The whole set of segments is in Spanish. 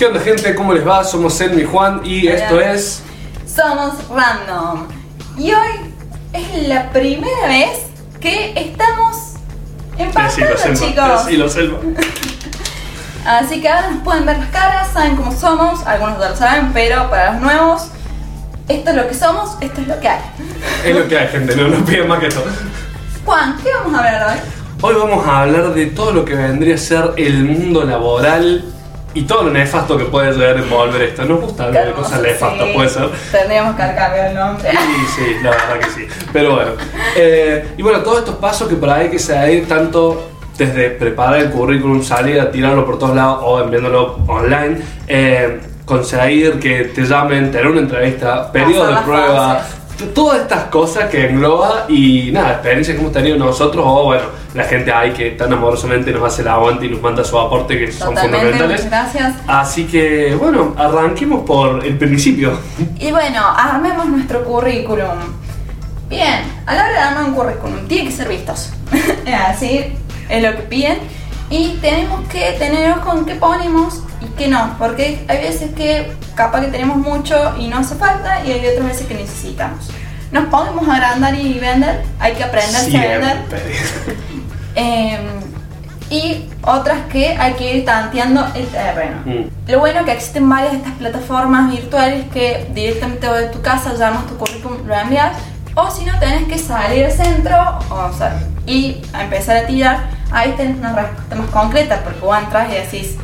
¿Qué onda gente? ¿Cómo les va? Somos Selmi y Juan y Hola. esto es... Somos Random. Y hoy es la primera vez que estamos en pantalla, chicos. Sí, lo Selma. Así que ahora nos pueden ver las caras, saben cómo somos, algunos ya lo saben, pero para los nuevos, esto es lo que somos, esto es lo que hay. Es lo que hay gente, no nos piden más que eso. Juan, ¿qué vamos a hablar hoy? Hoy vamos a hablar de todo lo que vendría a ser el mundo laboral y todo lo nefasto que puede llegar a envolver esto. Nos gusta hablar de cosas nefastas, Sí, puede ser. Tendríamos que cambiado el nombre. Sí, sí, la verdad que sí. Pero bueno. eh, y bueno, todos estos pasos que por ahí hay que seguir tanto desde preparar el currículum, salir a tirarlo por todos lados o enviándolo online, eh, conseguir que te llamen, tener una entrevista, periodo de prueba, todas estas cosas que engloba y nada, experiencias que hemos tenido nosotros o bueno, la gente ahí que tan amorosamente nos hace el aguante y nos manda su aporte que son fundamentales. gracias. Así que bueno, arranquemos por el principio. Y bueno, armemos nuestro currículum. Bien, a la hora de armar un currículum, tiene que ser vistoso. Así es lo que piden. Y tenemos que tener ojo en qué ponemos y qué no. Porque hay veces que capaz que tenemos mucho y no hace falta, y hay otras veces que necesitamos. Nos podemos agrandar y vender, hay que aprenderse a vender. Siempre. Eh, y otras que hay que ir tanteando el terreno. Mm. Lo bueno que existen varias de estas plataformas virtuales que directamente de tu casa llamas tu currículum, lo envías, o si no tenés que salir al centro o sea, y a empezar a tirar, ahí tenés una respuesta más concreta porque vos entras y decís,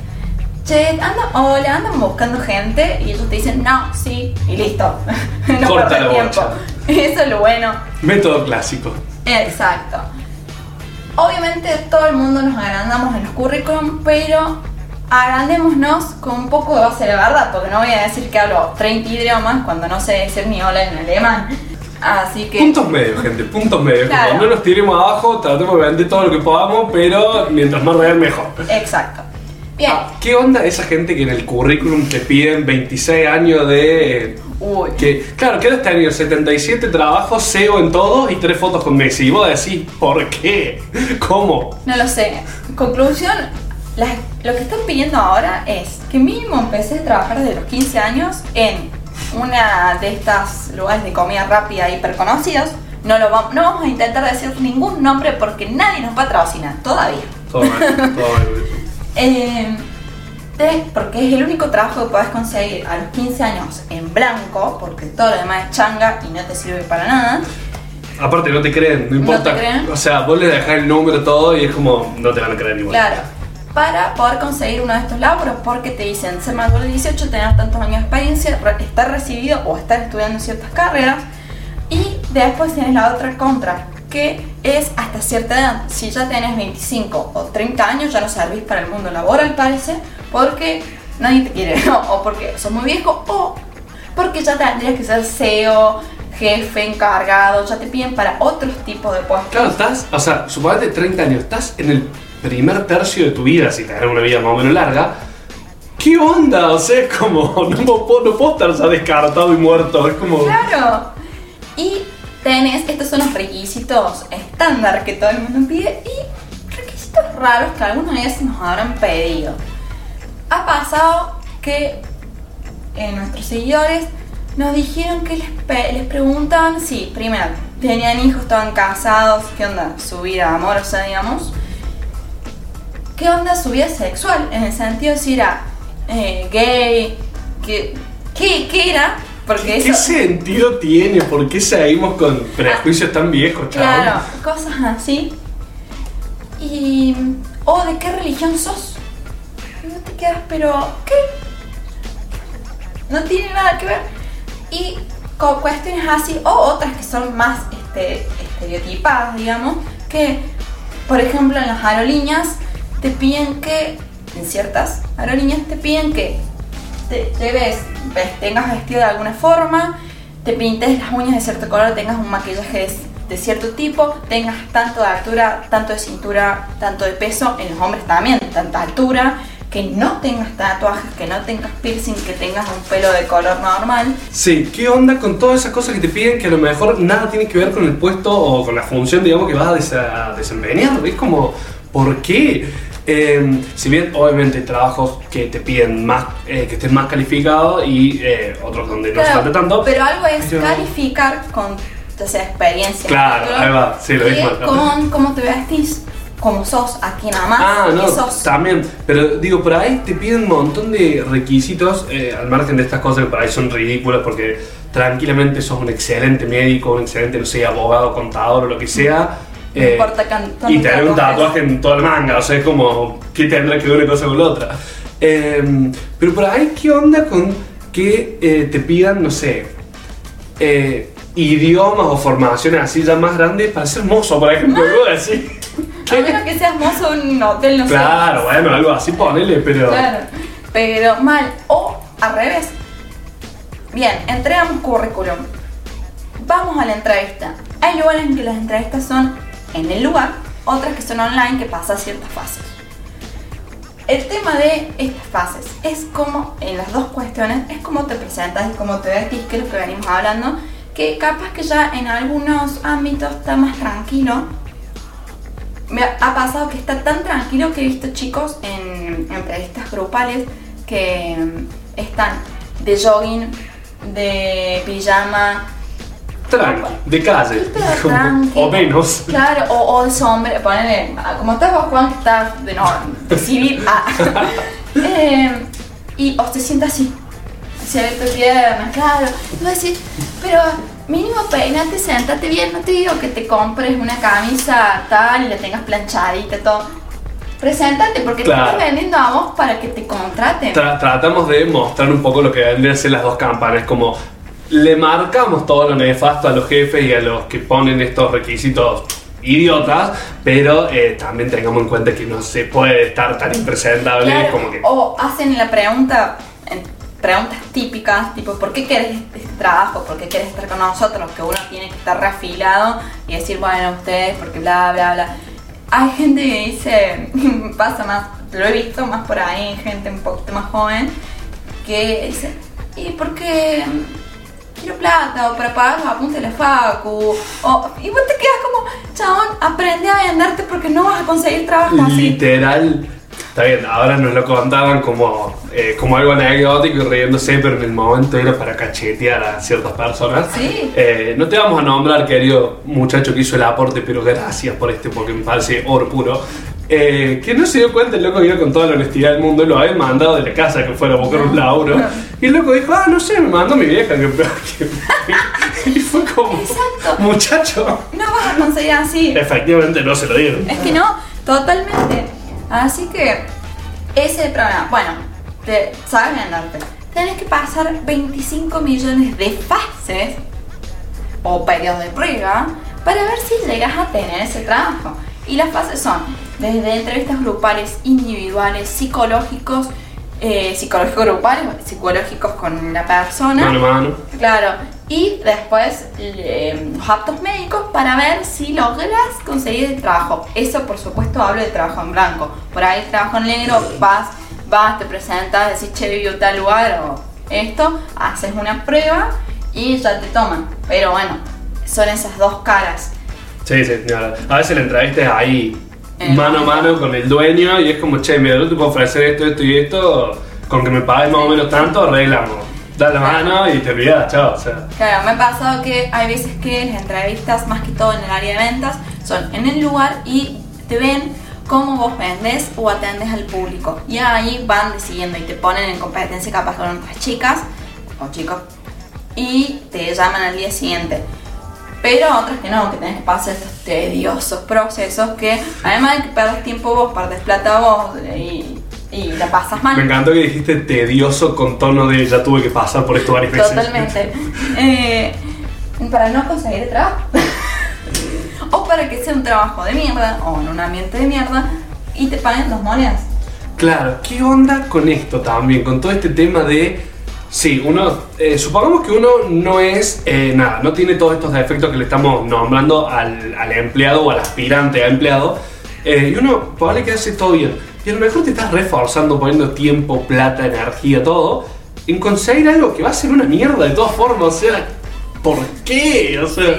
che, anda, o le andan buscando gente y ellos te dicen, no, sí, y listo. no Corta la tiempo. bocha. Eso es lo bueno. Método clásico. Exacto. Obviamente todo el mundo nos agrandamos en los currículum, pero agrandémonos con un poco de base de la verdad, porque no voy a decir que hablo 30 idiomas cuando no sé decir ni hola en alemán. Así que... Puntos medios, gente, puntos medios. Claro. Como no nos tiremos abajo, tratemos de vender todo lo que podamos, pero mientras más real, mejor. Exacto. Bien. Ah, ¿Qué onda esa gente que en el currículum te piden 26 años de... Uy. Que, claro, que has tenido 77 trabajos, SEO en todos y 3 fotos con Messi. Y vos decís, ¿por qué? ¿Cómo? No lo sé. Conclusión, las- lo que están pidiendo ahora es que mínimo empecé a trabajar desde los 15 años en una de estas lugares de comida rápida hiper conocidos. No, lo vamos, no vamos a intentar decir ningún nombre porque nadie nos va a patrocinar todavía. Todo mal, todo mal. Eh, porque es el único trabajo que podés conseguir a los 15 años en blanco, porque todo lo demás es changa y no te sirve para nada. Aparte, no te creen, no importa. te creen? O sea, vos les dejás el número todo y es como, no te van a creer igual. Claro, para poder conseguir uno de estos laburos, porque te dicen ser mayor de 18, tener tantos años de experiencia, estar recibido o estar estudiando ciertas carreras. Y después tienes la otra contra, que es hasta cierta edad. Si ya tenés 25 o 30 años, ya no servís para el mundo laboral, parece, porque nadie te quiere, o porque sos muy viejo, o porque ya tendrías que ser CEO, jefe, encargado, ya te piden para otros tipos de puestos. Claro, estás, o sea, suponete 30 años, estás en el primer tercio de tu vida, si tenés una vida más o menos larga. ¿Qué onda? O sea, es como, no, puedo- no puedo estar ya descartado y muerto, es como... Claro. Y tenés, estos son los requisitos estándar que todo el mundo pide y requisitos raros que alguna vez nos habrán pedido. Ha pasado que eh, nuestros seguidores nos dijeron que les, pe- les preguntaban si, primero, tenían hijos, estaban casados, qué onda su vida amorosa, digamos. ¿Qué onda su vida sexual? En el sentido de si era eh, gay, que, ¿qué, qué era? Porque ¿Qué eso... sentido tiene? ¿Por qué seguimos con prejuicios tan viejos, chaval? Claro, cosas así. Y. O de qué religión sos. Te quedas, pero. ¿Qué? No tiene nada que ver. Y con cuestiones así, o otras que son más este, estereotipadas, digamos, que, por ejemplo, en las aerolíneas te piden que, en ciertas aerolíneas te piden que te lleves, ves- tengas vestido de alguna forma, te pintes las uñas de cierto color, tengas un maquillaje de, de cierto tipo, tengas tanto de altura, tanto de cintura, tanto de peso, en los hombres también, tanta altura, que no tengas tatuajes, que no tengas piercing, que tengas un pelo de color normal. Sí, ¿qué onda con todas esas cosas que te piden que a lo mejor nada tiene que ver con el puesto o con la función, digamos, que vas a, des- a desempeñar? Es como, ¿por qué? Eh, si bien obviamente hay trabajos que te piden más, eh, que estén más calificados y eh, otros donde no se Claro, falta tanto. Pero algo es Yo- calificar con o sea, experiencia. Claro, ahí va, sí, lo mismo. con cómo te vestís, como sos aquí nada más. Ah, no, sos. también. Pero digo, por ahí te piden un montón de requisitos, eh, al margen de estas cosas que por ahí son ridículas, porque tranquilamente sos un excelente médico, un excelente, no sé, abogado, contador o lo que sea. No eh, importa y tener un tatuaje en toda la manga, o sea, es como, ¿qué tendrá que ver una cosa con la otra? Eh, pero por ahí, ¿qué onda con que eh, te pidan, no sé, eh, idiomas o formaciones así ya más grandes para ser mozo, por ejemplo, así? A menos que seas mozo en un hotel, no Claro, bueno, algo así ponele, pero. Claro. Pero mal. O al revés. Bien, entregamos currículum. Vamos a la entrevista. Hay lugares en que las entrevistas son en el lugar, otras que son online que pasa ciertas fases. El tema de estas fases es como, en las dos cuestiones, es cómo te presentas y cómo te vestís, que es lo que venimos hablando, que capaz que ya en algunos ámbitos está más tranquilo. Me ha pasado que está tan tranquilo que he visto chicos en entrevistas grupales que mm, están de jogging, de pijama, Tranqui, de calle. pero como- tranqui. o menos. Claro, o, o de sombrero, ponele, como estás vos Juan, estás de, no, de civil, ah. Eh, y o se sienta así, se ve tu pierna, claro, y vos decís, pero mínimo peinate, sentate bien, no te digo que te compres una camisa tal y la tengas planchadita, todo. Preséntate porque Claro. te estás vendiendo a vos para que te contraten. Tra- tratamos de mostrar un poco lo que vendrían a ser las dos campanas, como le marcamos todo lo nefasto a los jefes y a los que ponen estos requisitos idiotas, pero eh, también tengamos en cuenta que no se puede estar tan impresentable Claro, como que... O hacen la pregunta, preguntas típicas, tipo, ¿por qué quieres este, trabajo? ¿Por qué quieres estar con nosotros? Que uno tiene que estar reafilado y decir, bueno, ustedes, porque bla, bla, bla. Hay gente que dice, pasa más, lo he visto más por ahí, gente un poquito más joven, que dice, ¿y por qué quiero plata? O para pagar los apuntes de la facu. O, y vos te quedas como, chabón, aprende a venderte porque no vas a conseguir trabajo así. Literal. Está bien, ahora nos lo contaban como, eh, como algo anecdótico y riéndose, pero en el momento era para cachetear a ciertas personas. Sí. Eh, no te vamos a nombrar, querido muchacho que hizo el aporte, pero gracias por este, porque me parece oro puro. Eh, que no se dio cuenta, el loco iba con toda la honestidad del mundo, lo habían mandado de la casa que fuera a buscar un laburo. Y el loco dijo, ah, no sé, me mandó mi vieja. Que, que- y fue como, Exacto. muchacho. No vas a conseguir así. Efectivamente no se lo dieron. Es que no, totalmente. Así que ese problema. Bueno, te, sabes venderte. Tenés que pasar 25 millones de fases o periodos de prueba para ver si llegas a tener ese trabajo. Y las fases son desde entrevistas grupales, individuales, psicológicos, eh, psicológicos grupales, psicológicos con la persona. Mano a mano. Claro, y después eh, los aptos médicos para ver si logras conseguir el trabajo. Eso, por supuesto, hablo de trabajo en blanco. Por ahí, trabajo en negro, vas, vas, te presentas, decís, che, vivo tal lugar o esto, haces una prueba y ya te toman. Pero bueno, son esas dos caras. Sí, sí, señora. A veces la entrevista es ahí, mano a mano con el dueño y es como, che, mira, yo te puedo ofrecer esto, esto y esto, con que me pagues más o menos tanto, arreglamos. Da la mano y te olvidas, chao. O sea, Claro, me ha pasado que hay veces que las entrevistas, más que todo en el área de ventas, son en el lugar y te ven cómo vos vendes o atendes al público. Y ahí van decidiendo y te ponen en competencia capaz con otras chicas o chicos y te llaman al día siguiente. Pero otras que no, que tenés que pasar estos tediosos procesos que además de que perdes tiempo vos, perdes plata vos y, y la pasas mal. me encantó que dijiste tedioso con tono de ya tuve que pasar por esto varias veces. Totalmente. Eh, para no conseguir trabajo. o para que sea un trabajo de mierda o en un ambiente de mierda y te paguen dos monedas. Claro, ¿qué onda con esto también? Con todo este tema de. Sí, uno. eh, supongamos que uno no es. eh, nada, no tiene todos estos defectos que le estamos nombrando al, al empleado o al aspirante a empleado. Eh, y uno, probable que hace todo bien. Y a lo mejor te estás reforzando, poniendo tiempo, plata, energía, todo. En conseguir algo que va a ser una mierda de todas formas. O sea, ¿por qué? O sea.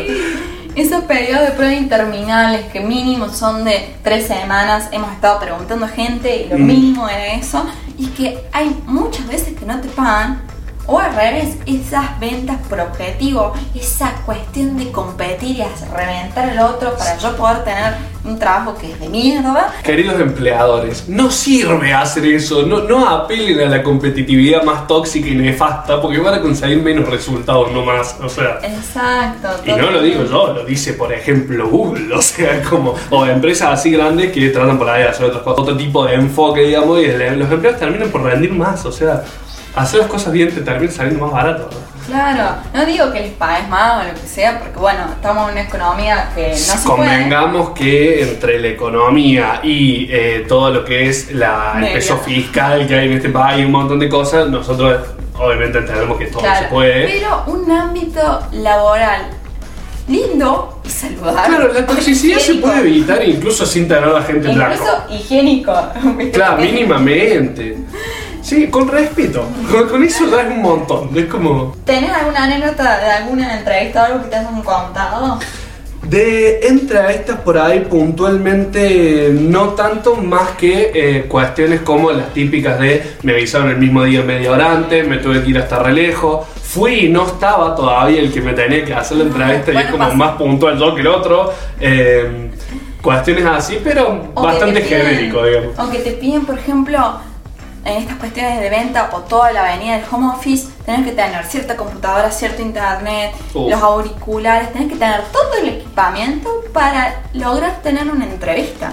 esos periodos de prueba interminables que mínimo son de tres semanas, hemos estado preguntando a gente y lo Mm. mínimo era eso, y que hay muchas veces que no te pagan, o al revés, esas ventas por objetivo, esa cuestión de competir y reventar al otro para yo poder tener un trabajo que es de mierda. Queridos empleadores, no sirve hacer eso, no, no apelen a la competitividad más tóxica y nefasta porque van a conseguir menos resultados, no más. O sea, Exacto. y no lo digo yo, lo dice por ejemplo Google, o sea, como, o empresas así grandes que tratan por ahí de hacer cosas, otro tipo de enfoque, digamos, y los empleados terminan por rendir más, o sea, hacer las cosas bien te termina saliendo más barato. ¿no? Claro, no digo que les pagues más o lo que sea, porque bueno, estamos en una economía que no se puede. Convengamos que entre la economía y eh, todo lo que es la, el peso fiscal que hay en este país, un montón de cosas, nosotros obviamente entendemos que todo Claro, se puede. Pero un ámbito laboral lindo y saludable. Claro, la toxicidad se puede evitar incluso sin tener a la gente en blanco. Incluso higiénico. Claro, mínimamente. Sí, con respeto. Con, con eso da un montón. Es como. ¿Tenés alguna anécdota de alguna entrevista o algo que te hayan contado? De entrevistas por ahí puntualmente no tanto más que eh, cuestiones como las típicas de me avisaron el mismo día media hora antes, me tuve que ir hasta re lejos, fui y no estaba todavía el que me tenía que hacer la entrevista y es como pasa. más puntual yo que el otro. eh, cuestiones así, pero O bastante piden- genérico, digamos. O que te piden, por ejemplo, en estas cuestiones de venta o toda la avenida del home office, tenés que tener cierta computadora, cierto internet, Uf. los auriculares, tenés que tener todo el equipamiento para lograr tener una entrevista.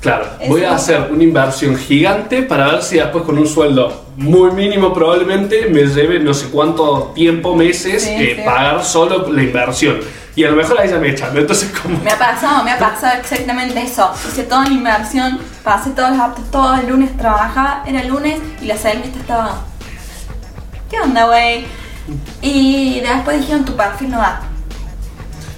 Claro, Eso voy a hacer una inversión gigante para ver si después con un sueldo muy mínimo probablemente me lleve no sé cuánto tiempo, meses, Sí, eh, sí. pagar solo la inversión. Y a lo mejor ahí ya me echan, entonces como... Me ha pasado, me ha pasado exactamente eso. Hice toda la inversión, pasé todos los aptos, todo el lunes trabajaba, era lunes y la salmista estaba. ¿Qué onda, güey? Y después dijeron tu perfil no da.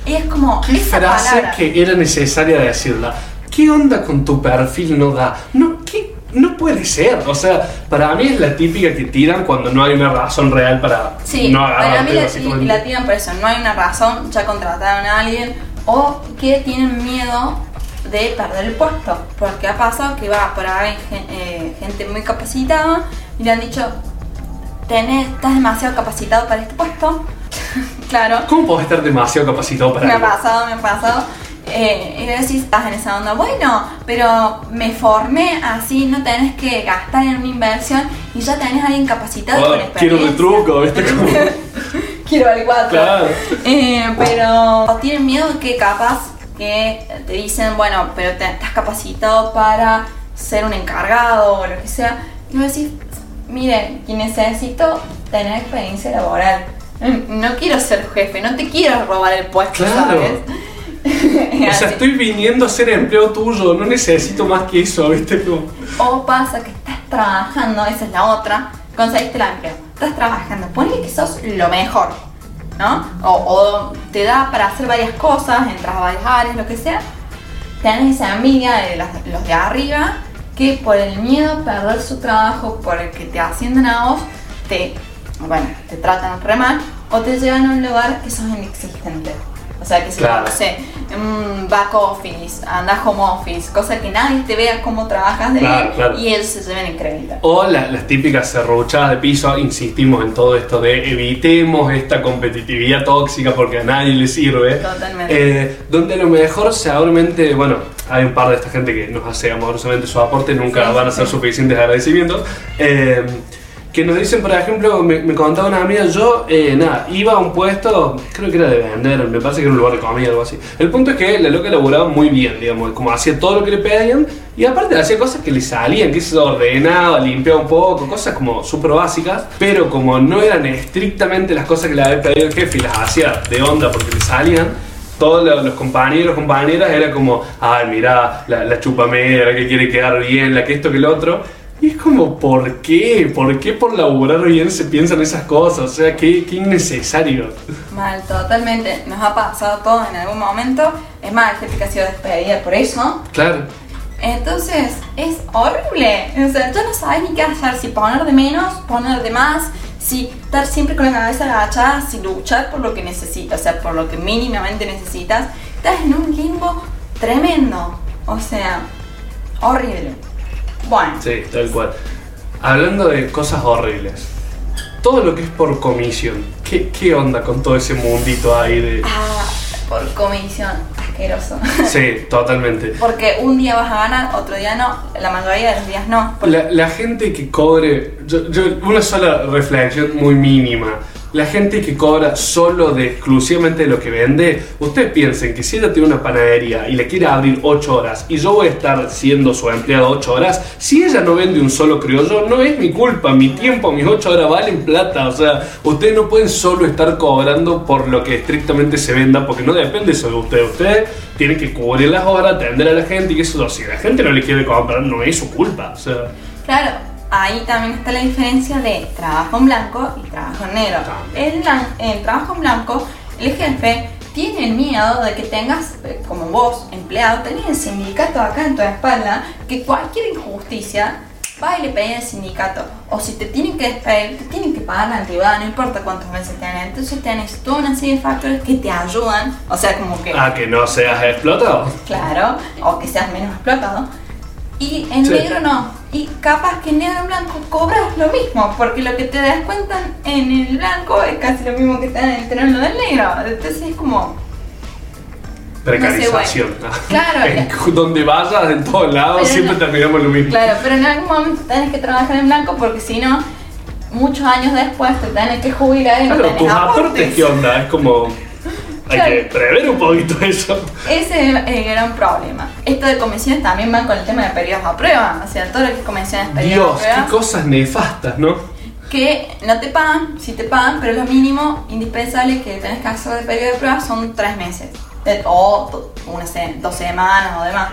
Y es como ¿Qué esa frase palabra. que era necesaria decirla? ¿Qué onda con tu perfil no da? No, ¿qué? No puede ser. O sea, para mí es la típica que tiran cuando no hay una razón real para Sí, no para agarrarte, mí la, la tiran por eso. No hay una razón, ya contrataron a alguien o que tienen miedo de perder el puesto. Porque ha pasado que va por ahí eh, gente muy capacitada y le han dicho, "Tenés- estás demasiado capacitado para este puesto. claro, ¿Cómo puedo estar demasiado capacitado para me ha pasado, me ha pasado. Eh, y le decís, estás en esa onda, bueno, pero me formé así, no tenés que gastar en una inversión y ya tenés a alguien capacitado Oh, con quiero el truco, ¿viste? Como... Quiero el 4. Claro. Eh, pero tienen miedo que capaz que te dicen, bueno, pero te, estás capacitado para ser un encargado o lo que sea. Y vos decís, miren, que necesito tener experiencia laboral. No quiero ser jefe, no te quiero robar el puesto, Claro. ¿sabes? O sea, estoy viniendo a ser empleo tuyo, no necesito más que eso, ¿viste? Como... O pasa que estás trabajando, esa es la otra, conseguiste el empleo, estás trabajando, ponle que sos lo mejor, ¿no? O, o te da para hacer varias cosas, entras a varias áreas, lo que sea, tenés esa envidia de las- los de arriba que por el miedo a perder su trabajo, por el que te ascienden a vos, te, bueno, te tratan re mal o te llevan a un lugar que sos inexistente. O sea, que si Claro. no sé, un back office, anda home office, cosa que nadie te vea cómo trabajas de Claro, él claro. y ellos se lleven crédito. O la- las típicas serruchadas de piso, insistimos en todo esto de evitemos esta competitividad tóxica porque a nadie le sirve. Totalmente. Eh, donde lo mejor seguramente, bueno, hay un par de esta gente que nos hace amorosamente su aporte, nunca Sí, van a ser sí. suficientes agradecimientos. eh, que nos dicen, por ejemplo, me, me contaba una amiga, yo, eh, nada, iba a un puesto, creo que era de vender, me parece que era un lugar de comida o algo así. El punto es que la loca laburaba muy bien, digamos, como hacía todo lo que le pedían y aparte hacía cosas que le salían, que se ordenaba, limpiaba un poco, cosas como súper básicas, pero como no eran estrictamente las cosas que le había pedido el jefe y las hacía de onda porque le salían, todos lo- los compañeros, compañeras, era como, ay, mira, la, la chupamera, que quiere quedar bien, la que esto, que lo otro. Y es como, ¿por qué? ¿Por qué por laburar bien se piensan esas cosas? O sea, qué, qué innecesario. Mal, totalmente. Nos ha pasado todo en algún momento. Es más, hay gente que ha sido despedida por eso. Claro. Entonces, es horrible. O sea, ya no sabes ni qué hacer. Si poner de menos, poner de más. sí estar siempre con la cabeza agachada sin luchar por lo que necesitas, o sea, por lo que mínimamente necesitas, estás en un limbo tremendo. O sea, horrible. Bueno. Sí, tal cual. Hablando de cosas horribles. Todo lo que es por comisión. ¿Qué, qué onda con todo ese mundito ahí de... Ah, por comisión. Asqueroso. Sí, totalmente. Porque un día vas a ganar, otro día no. La mayoría de los días no. Porque- La, la gente que cobre, yo, yo- una sola reflexión muy mínima. La gente que cobra solo de exclusivamente de lo que vende, ustedes piensen que si ella tiene una panadería y le quiere abrir 8 horas y yo voy a estar siendo su empleado 8 horas, si ella no vende un solo criollo, no es mi culpa, mi tiempo, mis 8 horas valen plata. O sea, ustedes no pueden solo estar cobrando por lo que estrictamente se venda, porque no depende solo de ustedes. Ustedes tienen que cubrir las horas, atender a la gente y eso, si la gente no le quiere comprar, no es su culpa. O sea, Claro, ahí también está la diferencia de trabajo en blanco y trabajo en negro. En, blan- en trabajo en blanco, el jefe tiene el miedo de que tengas, eh, como vos, empleado, tenés el sindicato acá en tu espalda, que cualquier injusticia va y le pide al sindicato. O si te tienen que despedir, te tienen que pagar la antigüedad, no importa cuántos meses tenés. Entonces tenés toda una serie de factores que te ayudan, o sea, como que... a que no seas explotado. Claro, o que seas menos explotado. Y en Sí. negro no. Y capaz que en negro y blanco cobras lo mismo, porque lo que te descuentan en el blanco es casi lo mismo que está en el del negro. Entonces es como. Precarización. No sé, bueno. Claro, En donde vayas, en todos lados, siempre no- terminamos lo mismo. Claro, pero en algún momento tenés que trabajar en blanco porque si no, muchos años después te tenés que jubilar y no Claro, tenés tus aportes. ¿qué onda? Es como. Hay que prever un poquito eso. Ese es el gran problema. Esto de comisiones también van con el tema de periodos a prueba. O sea, todo lo que es comisiones, periodos Dios, a prueba. qué cosas nefastas, ¿no? que no te pagan, sí te pagan, pero lo mínimo indispensable que tenés que hacer de periodo de prueba son tres meses. Eh, O una se- dos semanas o demás.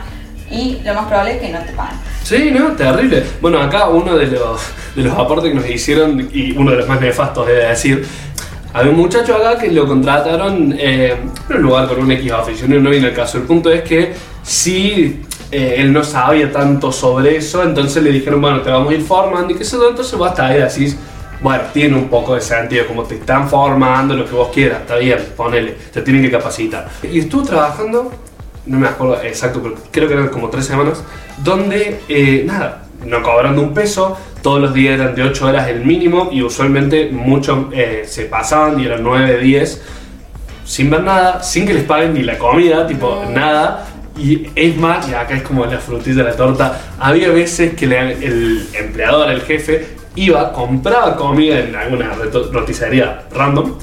Y lo más probable es que no te paguen. Sí, no, terrible. Bueno, acá uno de los, de los aportes que nos hicieron, y uno de los más nefastos, es decir, había un muchacho acá que lo contrataron eh, en un lugar con un X oficio, no viene el caso. El punto es que si eh, él no sabía tanto sobre eso, entonces le dijeron, bueno, te vamos a ir formando y sé yo, entonces vos hasta ahí decís, bueno, tiene un poco de sentido, como te están formando, lo que vos quieras, está bien, ponele, te tienen que capacitar. Y estuvo trabajando no me acuerdo exacto, pero creo que eran como tres semanas, donde, eh, nada, no cobrando un peso, todos los días eran de 8 horas el mínimo y usualmente muchos eh, se pasaban y eran 9, 10, sin ver nada, sin que les paguen ni la comida, tipo No. nada. Y es más, y acá es como la frutilla de la torta, había veces que le- el empleador, el jefe, iba, compraba comida en alguna roticería random,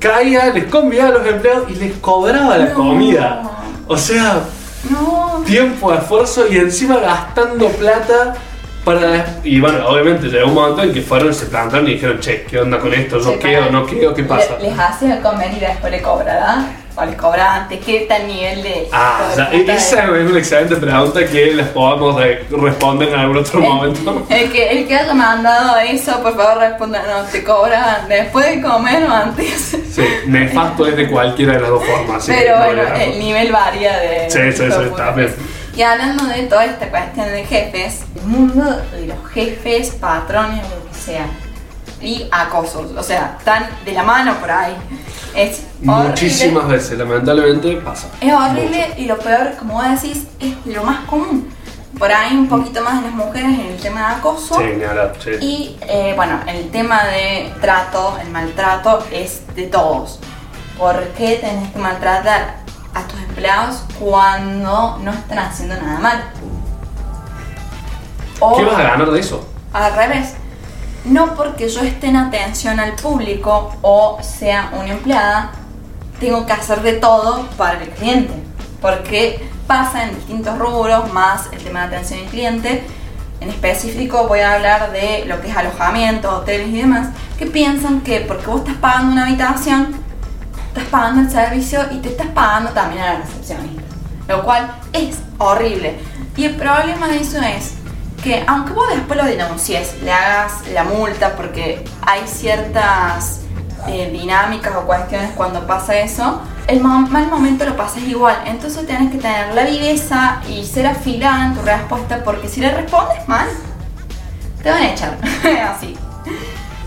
caía, les convidaba a los empleados y les cobraba la No. comida. O sea, No. tiempo, esfuerzo y encima gastando plata para... Y bueno, obviamente llegó un momento en que fueron, se plantaron y dijeron, che, ¿qué onda con esto? ¿Yo quedo, pagan. no quedo? ¿Qué pasa? Le- les hace el convenio y después le cobrará. O les cobra antes. ¿Qué tal nivel de. Ah, puta esa de- es una excelente pregunta que les podamos re- responder en algún otro momento. El que, el que haya mandado eso, por favor responda, no, te cobran después de comer o antes. Sí, nefasto es de cualquiera de las dos formas. Pero no bueno, el nivel varía de. Sí, sí, sí, está bien. Y hablando de toda esta cuestión de jefes, el mundo de los jefes, patrones, lo que sea, y acosos, o sea, están de la mano por ahí. Es horrible. Muchísimas veces, lamentablemente, pasa. Es horrible y lo peor, como vos decís, es lo más común. Por ahí un poquito más de las mujeres en el tema de acoso. Sí, ni hablar, sí. Y eh, bueno, el tema de trato, el maltrato es de todos. ¿Por qué tenés que maltratar a tus empleados cuando no están haciendo nada mal? O ¿Qué vas a ganar de eso? al revés, no porque yo esté en atención al público o sea una empleada, tengo que hacer de todo para el cliente. Porque pasa en distintos rubros, más el tema de atención al cliente. En específico voy a hablar de lo que es alojamiento, hoteles y demás, que piensan que porque vos estás pagando una habitación, estás pagando el servicio y te estás pagando también a la recepcionista. Lo cual es horrible. Y el problema de eso es que aunque vos después lo denuncies, le hagas la multa porque hay ciertas eh, dinámicas o cuestiones cuando pasa eso, el mal momento lo pasas igual. Entonces tienes que tener la viveza y ser afilada en tu respuesta porque si le respondes mal, te van a echar. Así.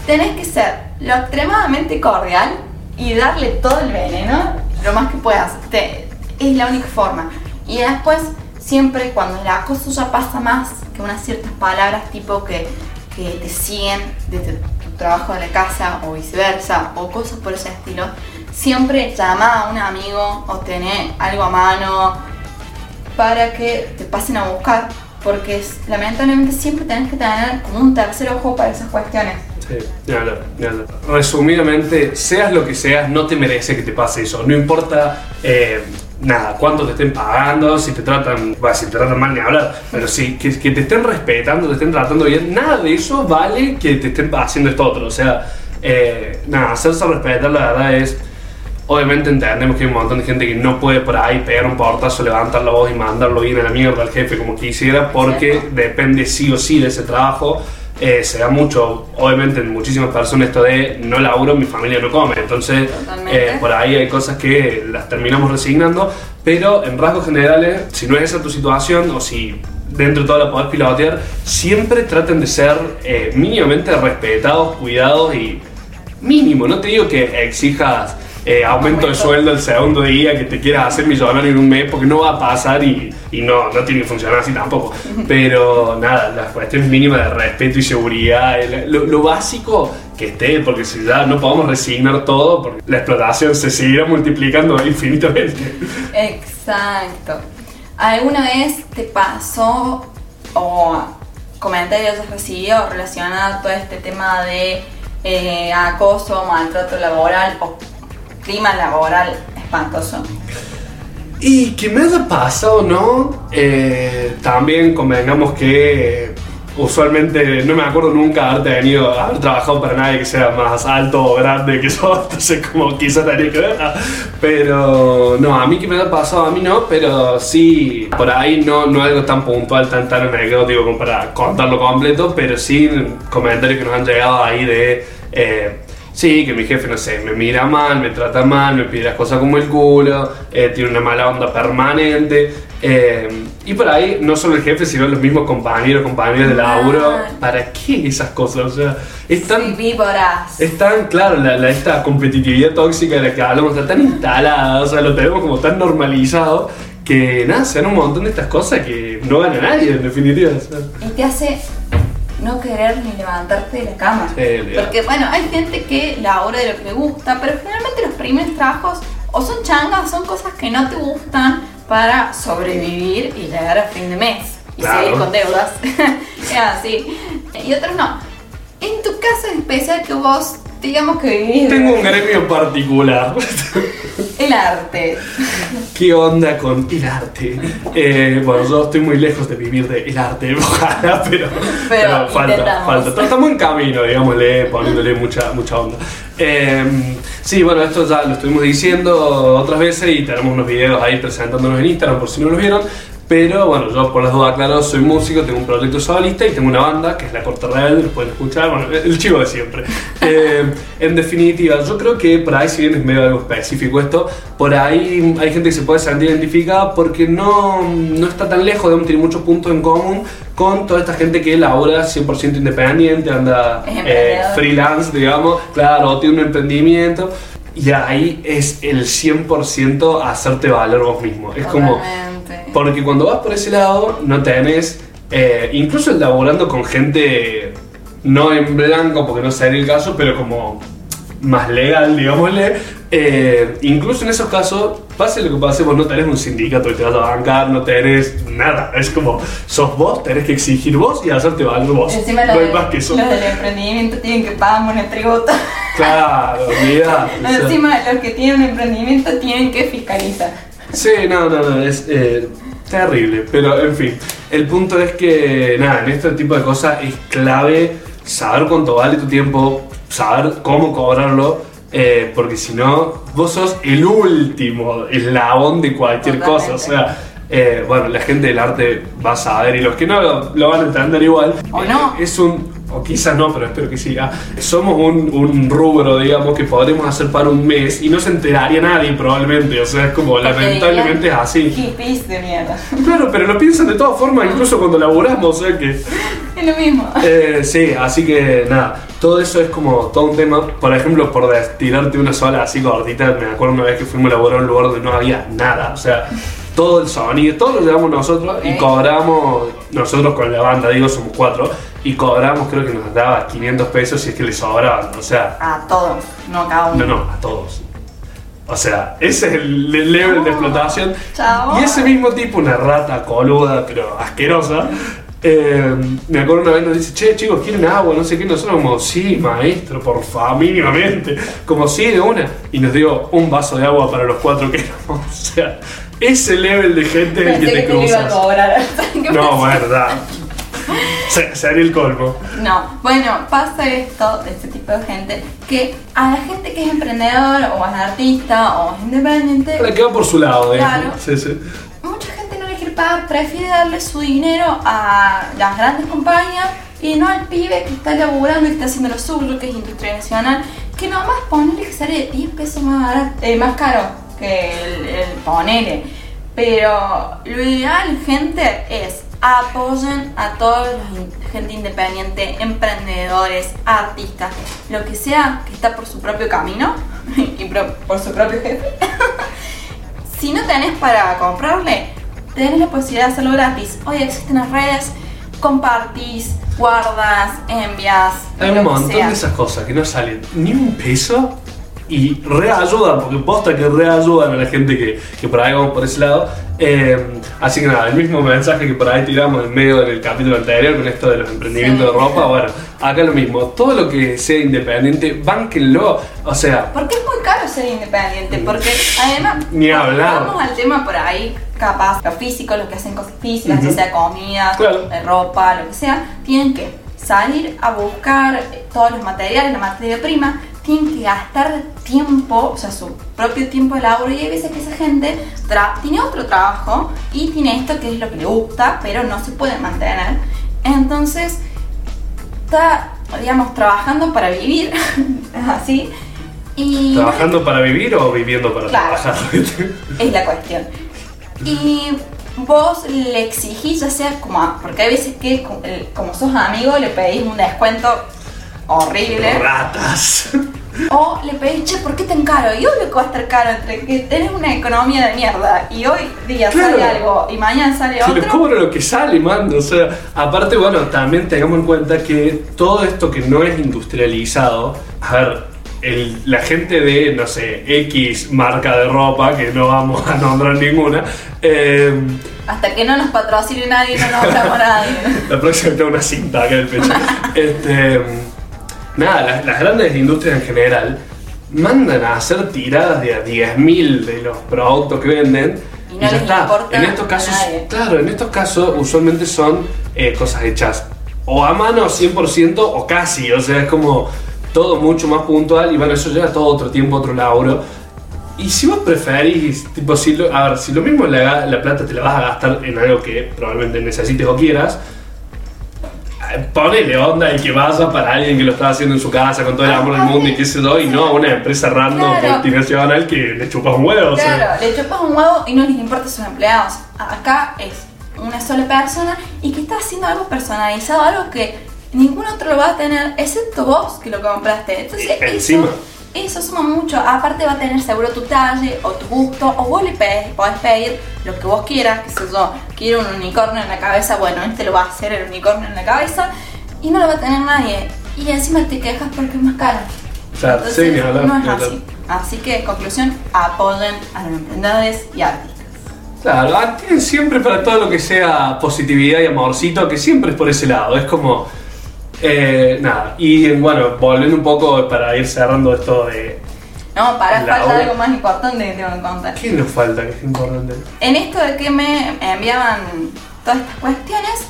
tenés que ser lo extremadamente cordial y darle todo el veneno lo más que puedas. Es la única forma. Y después, siempre cuando el acoso ya pasa más que unas ciertas palabras tipo que, que te siguen desde tu trabajo de la casa o viceversa o cosas por ese estilo, siempre llama a un amigo o tener algo a mano para que te pasen a buscar. Porque lamentablemente siempre tenés que tener como un tercer ojo para esas cuestiones. Sí, ni hablar. Resumidamente, seas lo que seas, no te merece que te pase eso. No importa eh, nada, cuánto te estén pagando, si te tratan, va, si te tratan mal ni hablar, pero sí, que, que te estén respetando, te estén tratando bien, nada de eso vale que te estén haciendo esto otro. O sea, eh, nada, hacerse respetar, la verdad es. Obviamente entendemos que hay un montón de gente que no puede por ahí pegar un portazo, levantar la voz y mandarlo bien a la mierda al jefe como quisiera, porque depende sí o sí de ese trabajo. Eh, se da mucho, obviamente en muchísimas personas esto de no laburo, mi familia no come. Entonces, eh, por ahí hay cosas que las terminamos resignando, pero en rasgos generales, si no es esa tu situación o si dentro de todo la podés pilotear, siempre traten de ser eh, mínimamente respetados, cuidados y mínimo. No te digo que exijas eh, aumento de sueldo el segundo día, que te quieras hacer millonario en un mes, porque no va a pasar y, y no, no tiene que funcionar así tampoco. Pero nada, las cuestiones mínimas de respeto y seguridad, lo, lo básico que esté, porque si ya no podemos resignar todo, porque la explotación se seguirá multiplicando infinitamente. Exacto. ¿Alguna vez te pasó o comentarios has recibido relacionado a todo este tema de eh, acoso, maltrato laboral clima laboral espantoso? Y que me haya pasado, ¿no? Eh, también convengamos que eh, usualmente no me acuerdo nunca haber tenido, haber trabajado para nadie que sea más alto o grande que yo, entonces como quizás tenía que ver. Pero no, a mí que me haya pasado, a mí no, pero sí, por ahí no, no algo tan puntual, tan tan anecdótico como para contarlo completo, pero sí comentarios que nos han llegado ahí de... eh, Sí, que mi jefe, no sé, me mira mal, me trata mal, me pide las cosas como el culo, eh, tiene una mala onda permanente. eh, y por ahí, no solo el jefe, sino los mismos compañeros, compañeras de laburo. Mal. ¿Para qué esas cosas? O sea, es tan, es tan claro, la, la- esta competitividad tóxica de la que hablamos, está tan instalada, o sea, lo tenemos como tan normalizado que nada, se dan un montón de estas cosas que no gana nadie, en definitiva. o sea. Y te hace no querer ni levantarte de la cama. Sí. Porque bueno, hay gente que labora de lo que le gusta, pero generalmente los primeros trabajos o son changas, son cosas que no te gustan para sobrevivir y llegar a fin de mes y Claro. seguir con deudas. es así. Y otros no. En tu caso en especial que vos, digamos que vivís Tengo un gremio particular. el arte. ¿Qué onda con el arte? Eh, bueno, yo estoy muy lejos de vivir de el arte, ojalá, pero, Pero falta, intentamos. falta. Pero estamos en camino, digámosle, poniéndole mucha, mucha onda. Eh, sí, bueno, esto ya lo estuvimos diciendo otras veces y tenemos unos videos ahí presentándonos en Instagram por si no los vieron. Pero bueno, yo por las dudas, claro, soy músico, tengo un proyecto solista y tengo una banda que es La Corte Rebelde, lo pueden escuchar, bueno, el chivo de siempre. Eh, en definitiva, yo creo que por ahí, si bien es medio algo específico esto, por ahí hay gente que se puede sentir identificada porque no, no está tan lejos, digamos, tiene muchos puntos en común con toda esta gente que labora 100% independiente, anda eh, freelance, digamos, claro, tiene un emprendimiento. Y ahí es el 100% hacerte valer vos mismo. Es como, porque cuando vas por ese lado, no tenés, eh, incluso laborando con gente no en blanco, porque no sería el caso, pero como más legal, digámosle, eh, incluso en esos casos, pase lo que pase, vos no tenés un sindicato que te vas a bancar, no tenés nada. Es como, sos vos, tenés que exigir vos y hacerte valer vos. Encima no hay de- más que eso. los del emprendimiento tienen que pagar monotributo. Claro, olvidate, o sea. Encima los que tienen un emprendimiento tienen que fiscalizar. Sí, no, no, no, es eh, terrible. Pero en fin, el punto es que, nada, en este tipo de cosas es clave saber cuánto vale tu tiempo, saber cómo cobrarlo, eh, porque si no, vos sos el último eslabón de cualquier cosa. O sea, Eh, bueno, la gente del arte va a saber y los que no lo, lo van a entender igual. O no. Eh, Es un, o quizás no, pero espero que siga. Somos un, un rubro, digamos, que podremos hacer para un mes y no se enteraría nadie probablemente. O sea, es como, lamentablemente es así. Hippies de mierda. Claro, pero lo piensan de todas formas, incluso cuando laburamos, o sea que... Es lo mismo. Eh, sí, así que nada, todo eso es como todo un tema. Por ejemplo, por tirarte una sola así gordita, me acuerdo una vez que fuimos a laburar a un lugar donde no había nada, o sea, todo el sonido, todo lo llevamos nosotros y cobramos, nosotros con la banda, digo, somos cuatro, y cobramos, creo que nos daba 500 pesos si es que le sobraban, o sea, A todos, no a cada uno. no, no, a todos. O sea, ese es el le- level de explotación. Chao. Y ese mismo tipo, una rata coluda, pero asquerosa, eh, me acuerdo una vez nos dice, che, chicos, ¿quieren agua? No sé qué. Nosotros como, sí, maestro, por favor, mínimamente. Como, sí, de una. Y nos dio un vaso de agua para los cuatro que éramos. O sea, ese level de gente Pensé que que te te iba a cobrar. ¿Qué No, verdad. Se- Sería el colmo. No, bueno, pasa esto de este tipo de gente que a la gente que es emprendedor o es artista o es independiente, La que va por su lado, ¿eh? Claro. Sí, sí. mucha gente no le quiere pagar, prefiere darle su dinero a las grandes compañías y no al pibe que está laburando y que está haciendo lo suyo, que es industria nacional, que nomás ponele que sale 10 pesos más, barato- eh, más caro que el, el ponele. Pero lo ideal, gente, es apoyen a todos los in- gente independiente, emprendedores, artistas, lo que sea que está por su propio camino y por su propio jefe. Si no tenés para comprarle, tenés la posibilidad de hacerlo gratis. Hoy existen las redes, compartís, guardas, envías. Hay un montón de esas cosas que no salen ni un peso y reayudan, porque posta que reayudan a la gente que, que por ahí vamos por ese lado. Eh, así que nada, el mismo mensaje que por ahí tiramos en medio del capítulo anterior con esto de los emprendimientos Sí. de ropa, bueno, acá lo mismo, todo lo que sea independiente, bánquenlo, o sea, Porque es muy caro ser independiente, porque además Ni hablar. vamos al tema por ahí, capaz, los físicos, los que hacen cosas físicas, Ujú. ya sea comida, Claro. eh, ropa, lo que sea, tienen que salir a buscar todos los materiales, la materia prima, tienen que gastar tiempo, o sea, su propio tiempo de laburo y hay veces que esa gente tiene otro trabajo y tiene esto que es lo que le gusta, pero no se puede mantener. Entonces, está, digamos, trabajando para vivir, así. Y ¿trabajando para vivir o viviendo para Claro. trabajar? es la cuestión. Y vos le exigís, ya sea como, porque hay veces que como sos amigo le pedís un descuento horrible. Ratas. O le pedís, che, ¿por qué tan caro? Y obvio que va a estar caro entre que tenés una economía de mierda y hoy día sale algo y mañana sale otro. cobra lo que sale, man. O sea, aparte, bueno, también tengamos en cuenta que todo esto que no es industrializado, a ver, el- la gente de, no sé, X marca de ropa, que no vamos a nombrar ninguna, eh, Hasta que no nos patrocine nadie, no nos hablamos a nadie. la próxima tengo una cinta acá en el pecho. Este, nada, las, las grandes industrias en general mandan a hacer tiradas de a 10.000 de los productos que venden. Y no les importa En estos casos, claro, en estos casos usualmente son eh, cosas hechas o a mano 100% o casi, o sea, es como todo mucho más puntual y bueno, eso lleva todo otro tiempo, otro laburo. Y si vos preferís, tipo, si lo, a ver, si lo mismo la, la plata te la vas a gastar en algo que probablemente necesites o quieras, ponele onda y que vaya para alguien que lo está haciendo en su casa con todo el amor del mundo y qué sé yo, y no a una empresa random Claro. multinacional que le chupas un huevo. o sea. Claro, le chupas un huevo y no les importa a sus empleados. Acá es una sola persona y que está haciendo algo personalizado, algo que ningún otro lo va a tener, excepto vos que lo compraste. Entonces, encima. Eso, suma mucho. Aparte, va a tener seguro tu talle o tu gusto, o vos le pedís, podés pedir lo que vos quieras, que sé yo, quiero un unicornio en la cabeza. Bueno, este lo va a hacer el unicornio en la cabeza y no lo va a tener nadie. Y encima te quejas porque es más caro. Claro, sí, Entonces, hablar, no es así. Así que, conclusión, apoyen a los emprendedores y artistas. Claro, siempre para todo lo que sea positividad y amorcito, que siempre es por ese lado. Es como. Eh, nada. Y bueno, volviendo un poco para ir cerrando esto de. No, para, falta obra. algo más importante que tengo que contar. ¿Qué nos falta que es importante? En esto de que me enviaban todas estas cuestiones,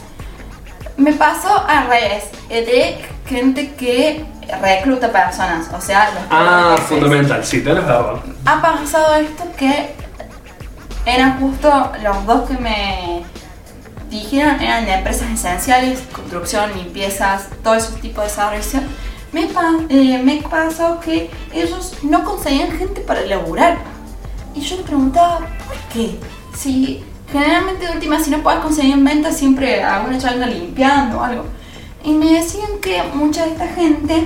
me pasó al revés, de gente que recluta personas, o sea, los Ah, fundamental, sí, tenés razón. Ha pasado esto que eran justo los dos que me dijeron, eran empresas esenciales, construcción, limpiezas, todo ese tipo de servicios. Me, eh, me pasó que ellos no conseguían gente para laburar. Y yo le preguntaba, ¿por qué? Si generalmente de última, si no puedes conseguir en venta, siempre alguna charla limpiando o algo. Y me decían que mucha de esta gente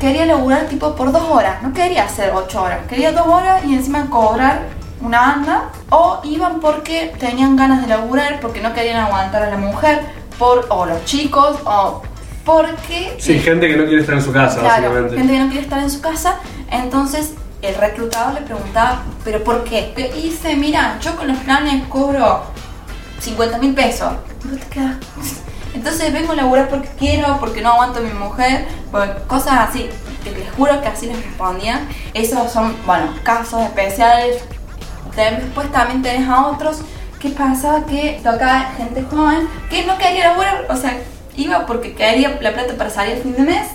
quería laburar tipo por dos horas, no quería hacer ocho horas, quería dos horas y encima cobrar una banda. O iban porque tenían ganas de laburar, porque no querían aguantar a la mujer, por, o los chicos, o porque... Sí, gente que no quiere estar en su casa, Claro, básicamente. gente que no quiere estar en su casa. Entonces el reclutador le preguntaba, ¿pero por qué? Y dice, mira, yo con los planes cobro 50 mil pesos. Entonces vengo a laburar porque quiero, porque no aguanto a mi mujer, cosas así. Te les juro que así les respondían. Esos son, bueno, casos especiales. Después también tenés a otros que pasaba que tocaba gente joven que no quería laburar, o sea, iba porque quería la plata para salir el fin de mes.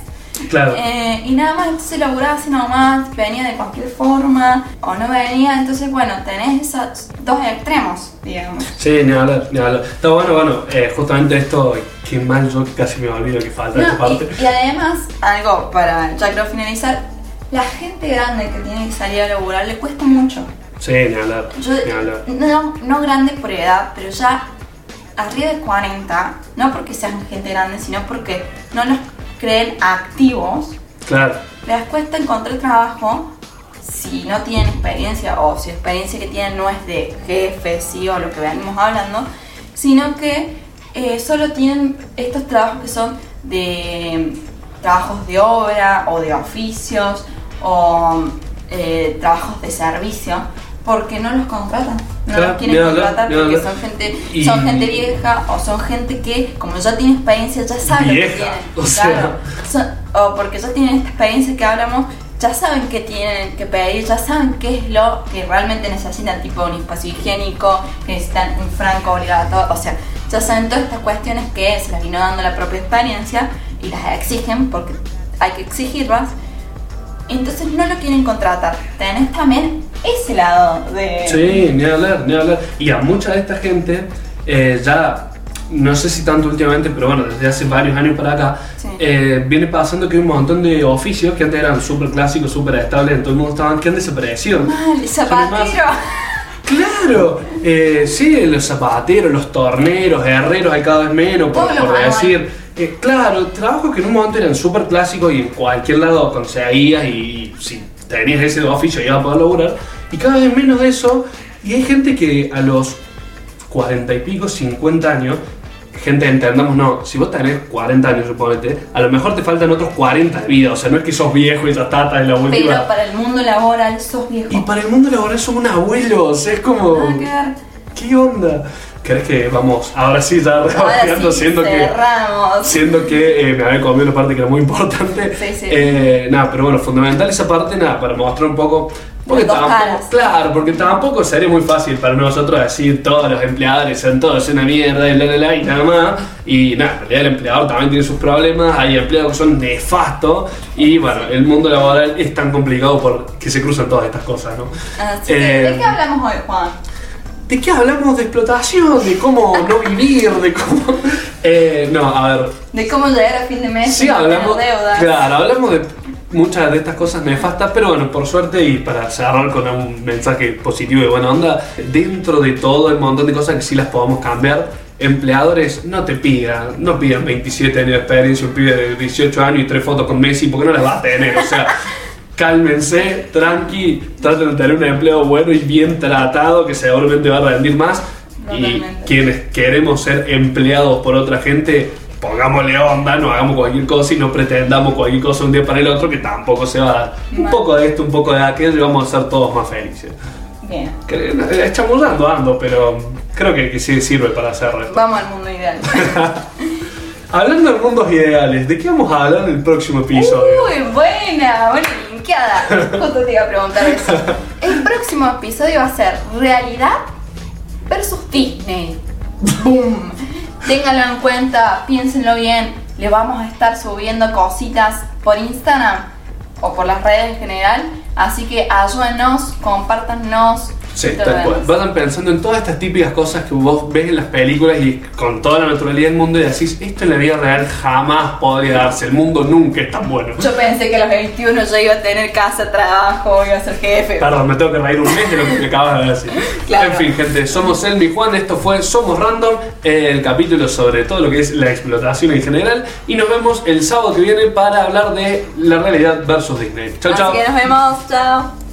Claro. Eh, y nada más, entonces laburaba así nomás, venía de cualquier forma o no venía, entonces bueno, tenés esos dos extremos, digamos. Sí, ni hablar, ni hablar. Está bueno, bueno, eh, justamente esto, qué mal yo casi me olvido que falta esta No, parte. y, y además, algo para ya creo finalizar, la gente grande que tiene que salir a laburar le cuesta mucho. Sí, ni hablar, Yo, ni hablar. no, no grande por edad, pero ya arriba de 40, no porque sean gente grande, sino porque no los creen activos, Claro, les cuesta encontrar trabajo si no tienen experiencia o si la experiencia que tienen no es de jefe, sí o lo que venimos hablando, sino que eh, solo tienen estos trabajos que son de trabajos de obra o de oficios o eh, trabajos de servicio porque no los contratan, no Claro, los quieren contratar porque son gente, Y- son gente vieja o son gente que como ya tiene experiencia ya saben lo que Vieja, tienen. o sea. Claro, son- o porque ya tienen esta experiencia que hablamos, ya saben qué tienen que pedir, ya saben qué es lo que realmente necesitan, tipo un espacio higiénico, que necesitan un franco obligatorio, o sea, ya saben todas estas cuestiones que se las vino dando la propia experiencia y las exigen porque hay que exigirlas. Entonces no lo quieren contratar. Tenés también ese lado de... Sí, ni hablar, ni hablar. Y a mucha de esta gente, eh, ya, no sé si tanto últimamente, pero bueno, desde hace varios años para acá, Sí. eh, viene pasando que hay un montón de oficios que antes eran súper clásicos, súper estables, en todo el mundo estaban, que han desaparecido. Mal, zapatero. Claro, eh, sí, los zapateros, los torneros, herreros hay cada vez menos, por, decir. Eh, claro, trabajos que en un momento eran súper clásicos y en cualquier lado conseguías y, y si tenías ese oficio ibas a poder laburar. Y cada vez menos de eso. Y hay gente que a los 40 y pico, 50 años, gente, entendamos, no, si vos tenés 40 años, suponete, a lo mejor te faltan otros 40 de vida. O sea, no es que sos viejo y ya estás en la última. Pero para el mundo laboral sos viejo. Y para el mundo laboral sos un abuelo, o sea, es como... ¿Qué onda? ¿Crees que vamos, ahora sí, ya Ahora rebajeando, sí, siendo que, siendo que eh, me había comido una parte que era muy importante? Sí, sí. Eh, nada, pero bueno, fundamental esa parte, nada, para mostrar un poco. Porque tampoco, caras. claro, porque tampoco sería muy fácil para nosotros decir todos los empleadores son todos una mierda y la, la, la, y nada más. Y nada, en realidad el empleador también tiene sus problemas, hay empleados que son nefastos y bueno, el mundo laboral es tan complicado porque se cruzan todas estas cosas, ¿no? Así que, Eh, ¿de qué hablamos hoy, Juan? ¿De qué hablamos? De explotación, de cómo no vivir, de cómo... Eh, no, a ver, De cómo llegar a fin de mes sí hablamos... deudas. Claro, hablamos de muchas de estas cosas nefastas, pero bueno, por suerte y para cerrar con un mensaje positivo y buena onda, dentro de todo el montón de cosas que sí las podamos cambiar, empleadores no te pidan, no pidan 27 años de experiencia, un pibe de 18 años y tres fotos con Messi, porque no las va a tener, o sea... Cálmense, tranqui, traten de tener un empleo bueno y bien tratado que seguramente va a rendir más. Y quienes queremos ser empleados por otra gente, pongámosle onda, no hagamos cualquier cosa y no pretendamos cualquier cosa un día para el otro que tampoco se va a dar. Un poco de esto, un poco de aquello y vamos a ser todos más felices. Bien. Eh, chamullando ando, pero creo que, que sí sirve para hacerlo. Vamos al mundo ideal. Hablando de mundos ideales, ¿de qué vamos a hablar en el próximo episodio? Uy, buena, buena linkeada. Justo te iba a preguntar eso. El próximo episodio va a ser realidad versus Disney. Boom. Ténganlo en cuenta, piénsenlo bien. Le vamos a estar subiendo cositas por Instagram o por las redes en general. Así que ayúdenos, compártanos Sí, tal cual. Vayan pensando en todas estas típicas cosas que vos ves en las películas y con toda la naturalidad del mundo y decís, esto en la vida real jamás podría darse, el mundo nunca es tan bueno. Yo pensé que a los 21 yo iba a tener casa, trabajo, iba a ser jefe. Perdón, me tengo que reír un mes de lo que me acabas de decir. Claro. En fin, gente, somos Elmi y Juan, esto fue Somos Random, el capítulo sobre todo lo que es la explotación en general. Y nos vemos el sábado que viene para hablar de la realidad versus Disney. Chao, Así chao. que nos vemos, chao.